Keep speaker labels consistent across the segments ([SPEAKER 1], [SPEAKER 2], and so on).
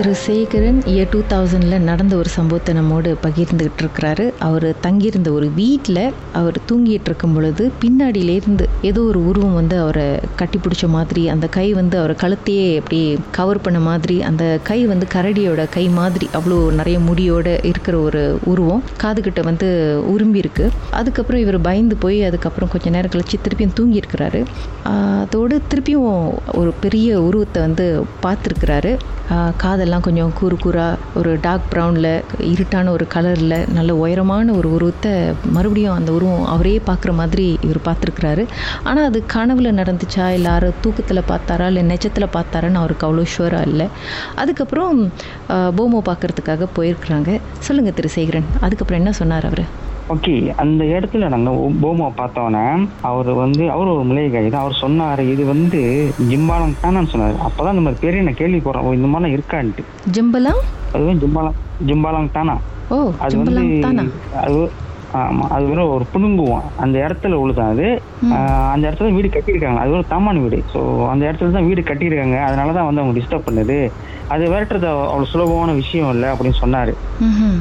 [SPEAKER 1] திரு Sekaran year two தௌசண்டில் நடந்த ஒரு சம்பவத்தை நம்மோடு பகிர்ந்துகிட்டு இருக்கிறாரு அவர் தங்கியிருந்த ஒரு வீட்டில் அவர் தூங்கிட்டு இருக்கும் பொழுது பின்னாடியிலேருந்து ஏதோ ஒரு உருவம் வந்து அவரை கட்டி பிடிச்ச மாதிரி அந்த கை வந்து அவரை கழுத்தையே அப்படியே கவர் பண்ண மாதிரி அந்த கை வந்து கரடியோட கை மாதிரி அவ்வளோ நிறைய முடியோட இருக்கிற ஒரு உருவம் காதுகிட்ட வந்து உரும்பி இருக்கு அதுக்கப்புறம் இவர் பயந்து போய் அதுக்கப்புறம் கொஞ்ச நேரம் கழிச்சு திருப்பியும் தூங்கியிருக்கிறாரு. அதோடு திருப்பியும் ஒரு பெரிய உருவத்தை வந்து பார்த்துருக்கிறாரு. அதெல்லாம் கொஞ்சம் கூறு கூறாக ஒரு டார்க் ப்ரௌனில் இருட்டான ஒரு கலரில் நல்ல உயரமான ஒரு உருவத்தை மறுபடியும் அந்த உருவம் அவரே பார்க்குற மாதிரி இவர் பார்த்துருக்குறாரு. ஆனால் அது கனவில் நடந்துச்சா? இல்லை யாரோ தூக்கத்தில் பார்த்தாரா? இல்லை நெச்சத்தில் பார்த்தாரான்னு அவருக்கு அவ்வளோ ஷுவராக இல்லை. அதுக்கப்புறம் போமோ பார்க்குறதுக்காக போயிருக்கிறாங்க. சொல்லுங்கள் திரு சேகரன். அதுக்கப்புறம் என்ன சொன்னார் அவர்?
[SPEAKER 2] ஓகே அந்த இடத்துல நாங்க போமா பார்த்தோன்னே அவர் வந்து அவர் ஒரு மளிகை கை தான் அவர் சொன்னாரு இது வந்து ஜிம்பாலம் தானு சொன்னாரு. அப்பதான் இந்த மாதிரி பேரே நான் கேள்வி போறேன் இந்த மாதிரிலாம் இருக்கான்ட்டு.
[SPEAKER 1] ஜிம்பலாம்?
[SPEAKER 2] அதுவும் ஜிம்பாலம் ஜிம்பாலம் தானா? அது வந்து அது ஆமா அது வெறும் ஒரு புடுங்குவோம். அந்த இடத்துல உள்ளதான் அது. அந்த இடத்துல வீடு கட்டியிருக்காங்க. அது ஒரு தாமான வீடு. ஸோ அந்த இடத்துல தான் வீடு கட்டியிருக்காங்க. அதனால தான் வந்து அவங்க டிஸ்டர்ப் பண்ணுது. அது விரட்டுறது அவ்வளோ சுலபமான விஷயம் இல்லை அப்படின்னு சொன்னாரு.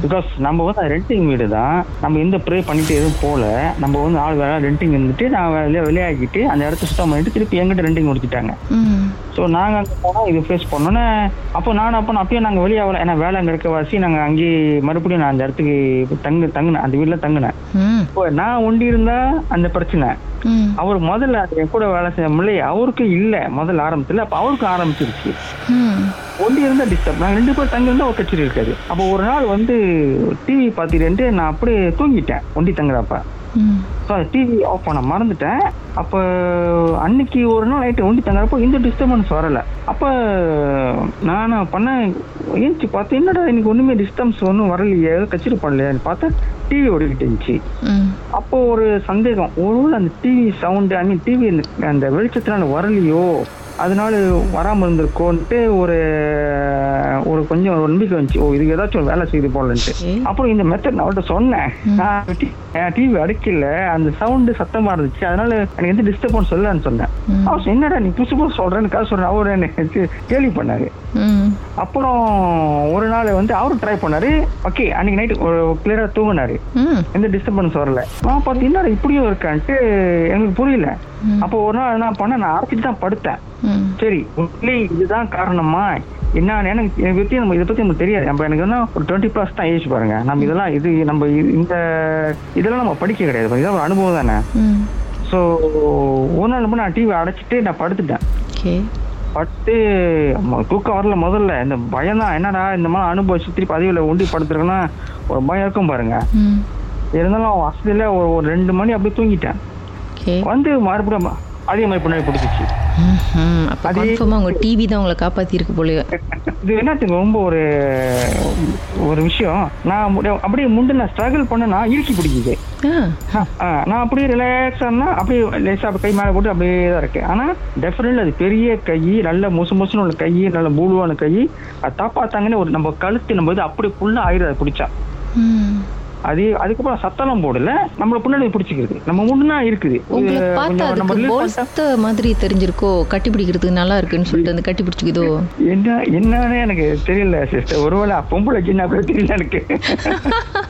[SPEAKER 2] பிகாஸ் நம்ம வந்து ரெண்டிங் வீடு தான். நம்ம எந்த ப்ரே பண்ணிட்டு எதுவும் போல. நம்ம வந்து ஆள் வேலை ரெண்டிங் இருந்துட்டு நான் வெளியே வெளியாகிட்டு அந்த இடத்த சுத்தம் பண்ணிட்டு திருப்பி எங்கிட்ட ரெண்டிங் முடிச்சிட்டாங்க ஸோ நாங்கள் அங்கே போனோம் இது ஃபேஸ் பண்ணோன்னே அப்போ நானும் அப்போ அப்பயும் நாங்கள் வெளியே ஆகல. ஏன்னா வேலை அங்கே இருக்க வாசி நாங்கள் அங்கேயே மறுபடியும் நான் அந்த இடத்துக்கு தங்கு தங்கினேன். அந்த வீட்டில் தங்கினேன். இப்போ நான் ஒண்டி இருந்தா அந்த பிரச்சனை. அவர் முதல்ல என் கூட வேலை செய்ய முடியல. அவருக்கு இல்லை. முதல்ல ஆரம்பத்தில் அப்போ அவருக்கும் ஆரம்பிச்சிருச்சு. ஒண்டி இருந்தா டிஸ்டர்ப் நாங்கள் ரெண்டு பேர் தங்கி இருந்தா ஒரு கட்சி இருக்காது. அப்போ ஒரு நாள் வந்து டிவி பார்த்துட்டு நான் அப்படியே தூங்கிட்டேன். ஒண்டி தங்குறப்ப. டிவி ஆஃப் பண்ண மறந்துட்டேன். அப்போ அன்னைக்கு ஒரு நாள் நைட்டு ஒண்டி தங்குறப்போ இந்த டிஸ்டர்பன்ஸ் வரலை. அப்போ நான் பண்ணேன் ஏஞ்சி பார்த்தேன் என்னடா இன்னைக்கு ஒன்றுமே டிஸ்டர்பன்ஸ் ஒன்றும் வரலையே கச்சிரு பண்ணலையான்னு பார்த்தா டிவி ஓடிக்கிட்டு இருந்துச்சு. அப்போ ஒரு சந்தேகம் ஒருவேளை அந்த TV sound I mean TV அந்த வெளிச்சத்தினால வரலையோ? அதனால வராம இருந்திருக்கோன்ட்டு ஒரு ஒரு கொஞ்சம் ஒரு நம்பிக்கை வந்துச்சு. ஓ இதுக்கு ஏதாச்சும் ஒரு வேலை செய்து
[SPEAKER 1] Okay.
[SPEAKER 2] அப்புறம் இந்த மெத்தட் நான் அவர்கிட்ட சொன்னேன். நான் டிவி அடிக்கல. அந்த சவுண்டு சத்தமா இருந்துச்சு. அதனால எனக்கு எந்த டிஸ்டர்பன்ஸ் சொல்லலன்னு சொன்னேன். அவர் என்னடா நீ புதுசு புதுசு சொல்றேன்னு காசு சொல்றேன் அவர் எனக்கு கேள்வி பண்ணாரு. அப்புறம் ஒரு நாள் வந்து அவரும் ட்ரை பண்ணாரு. ஓகே அன்னைக்கு நைட்டு ஒரு கிளியரா தூங்கினாரு. எந்த டிஸ்டர்பன்ஸ் வரல. நான் பார்த்து என்னடா இப்படியும் இருக்கான்ட்டு? எனக்கு புரியல. அப்போ ஒரு நாள் என்ன பண்ண நான் அரைச்சிட்டு தான் படுத்தேன். சரி உண்மையிலே இதுதான் காரணமா? என்ன எனக்கு எனக்கு பத்தி நம்ம இதை பத்தி நமக்கு தெரியாது. நம்ம எனக்கு என்ன ஒரு டுவெண்ட்டி ப்ளஸ் தான் ஏஜ் பாருங்க. நம்ம இதெல்லாம் இது நம்ம இந்த இதெல்லாம் நம்ம படிக்க கிடையாது. இதெல்லாம் ஒரு அனுபவம் தானே? ஸோ ஒரு நாள் நான் டிவி அடைச்சிட்டு நான் படுத்துட்டேன். பட்டு தூக்கம் வரல முதல்ல. இந்த பயம் தான். என்னடா இந்த மாதிரி அனுபவிச்சு திருப்பி பதிவில் ஒண்டி படுத்துருக்கேன்னா ஒரு பயம் இருக்கும் பாருங்க. இருந்தாலும் வசதியில ஒரு ஒரு ரெண்டு மணி அப்படியே தூங்கிட்டேன்.
[SPEAKER 1] ஓகே
[SPEAKER 2] வந்து மறுபடியும் அதே மாதிரி பின்னாடி பிடிச்சிச்சு.
[SPEAKER 1] கன்ஃபார்மாக உங்கள் டிவி தான் உங்களை காப்பாற்றிருக்கு போலயே.
[SPEAKER 2] இது என்னத்துக்கு ரொம்ப ஒரு ஒரு விஷயம். நான் அப்படியே முண்டு நான் ஸ்ட்ரகிள் பண்ணனா இறுக்கி பிடிக்குது. நான் அப்படியே ரிலாக்ஸ் அப்படியே லேசா கை மேலே போட்டு அப்படியே தான் இருக்கேன். ஆனா டெஃபினெட்லி அது பெரிய கை நல்ல மொசு மொசுன்னு உள்ள கை நல்ல பூலுவான கை அது தாப்பாத்தாங்கன்னு ஒரு நம்ம கழுத்து நம்ம இது அப்படி ஃபுல்லா ஆயிரும் அது பிடிச்சா. அது அதுக்கப்புறம் சத்தம்லாம் போடல. நம்மள பின்னாடி பிடிச்சிக்கிறது. நம்ம முன்னா இருக்குது.
[SPEAKER 1] பார்த்தா மாதிரி தெரிஞ்சிருக்கோ? கட்டி பிடிக்கிறதுக்கு நல்லா இருக்குன்னு சொல்லிட்டு அந்த கட்டி பிடிச்சிக்குதோ?
[SPEAKER 2] என்ன என்னன்னு எனக்கு தெரியல சிஸ்டர் ஒருவேளை பொம்பளை சின்ன தெரியல எனக்கு.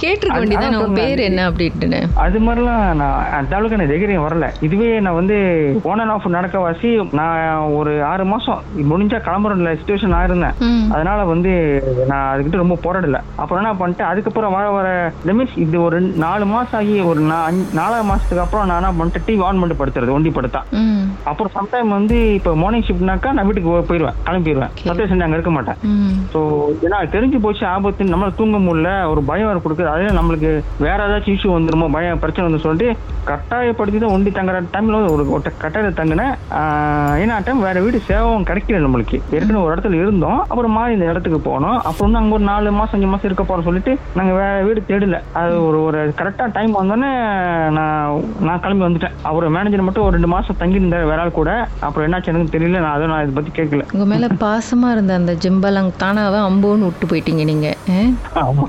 [SPEAKER 1] கேட்டிருக்க
[SPEAKER 2] அது-
[SPEAKER 1] வேண்டியதான்
[SPEAKER 2] அதான்
[SPEAKER 1] உன்
[SPEAKER 2] சொன்னேன்.
[SPEAKER 1] பேர் என்ன அப்படின்ட்டுன்னு.
[SPEAKER 2] அது மாதிரிலாம் நான் அந்த அளவுக்கு எனக்கு தைரியம் வரல. இதுவே நான் வந்து ஒன் அண்ட் ஆஃப் நடக்க வாசி நான் ஒரு ஆறு மாசம் முடிஞ்சா கிளம்புற சுச்சுவேஷன் ஆயிருந்தேன் அதனால வந்து நான் அதுக்கிட்ட ரொம்ப போராடல. அப்புறம் என்ன பண்ணிட்டேன்? அதுக்கப்புறம் வர வர மீன்ஸ் இது ஒரு நாலு மாசம் ஆகி ஒரு நாலாவது மாசத்துக்கு அப்புறம் நான் என்ன பண்ணிட்டேன்? டிவி ஆன் பண்ணிட்டு படுத்துறது ஒண்டி படுத்தா. அப்புறம் சம்டைம் வந்து இப்போ மார்னிங் ஷிஃப்ட்னாக்கா நான் வீட்டுக்கு போயிடுவேன் கிளம்பிடுவேன்
[SPEAKER 1] Okay.
[SPEAKER 2] சத்திய செஞ்சு அங்கே இருக்க மாட்டேன். ஸோ ஏன்னா தெரிஞ்சு போச்சு ஆபத்து நம்மளால தூங்க முடியல. ஒரு பயம் கொடுக்குது. அதே நம்மளுக்கு வேற ஏதாச்சும் இஷ்யூ வந்துருமோ பயம் பிரச்சனை வந்து சொல்லிட்டு கட்டாயப்படுத்தி தான் ஒண்டி தங்குற டைம்ல ஒரு கட்டாயத்தில் தங்கினேன் ஏன்னா டைம் வேற வீடு சேவம் கிடைக்கல நம்மளுக்கு. ஏற்கனவே ஒரு இடத்துல இருந்தோம் அப்புறம் மாறி இந்த இடத்துக்கு போனோம். அப்புறம் வந்து அங்க ஒரு நாலு மாசம் அஞ்சு மாசம் இருக்க போறோம் சொல்லிட்டு நாங்க வேற வீடு தேடல. அது ஒரு ஒரு கரெக்டா டைம் வந்தோடனே நான் நான் கிளம்பி வந்துட்டேன். அவர் மேனேஜர் மட்டும் ஒரு ரெண்டு மாசம் தங்கி இருந்தார் வேற ஆள் கூட. அப்புறம் என்னாச்சு எனக்கு தெரியல நான் அதை நான் இதை பத்தி கேட்கல.
[SPEAKER 1] உங்க மேல பாசமா இருந்த அந்த ஜிம்பலாங் தானாவே அம்போன்னு விட்டு போயிட்டீங்க நீங்க?
[SPEAKER 2] ஆமா.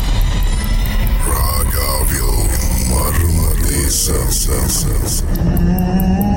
[SPEAKER 3] Pragável, Marmadesa, Sansa.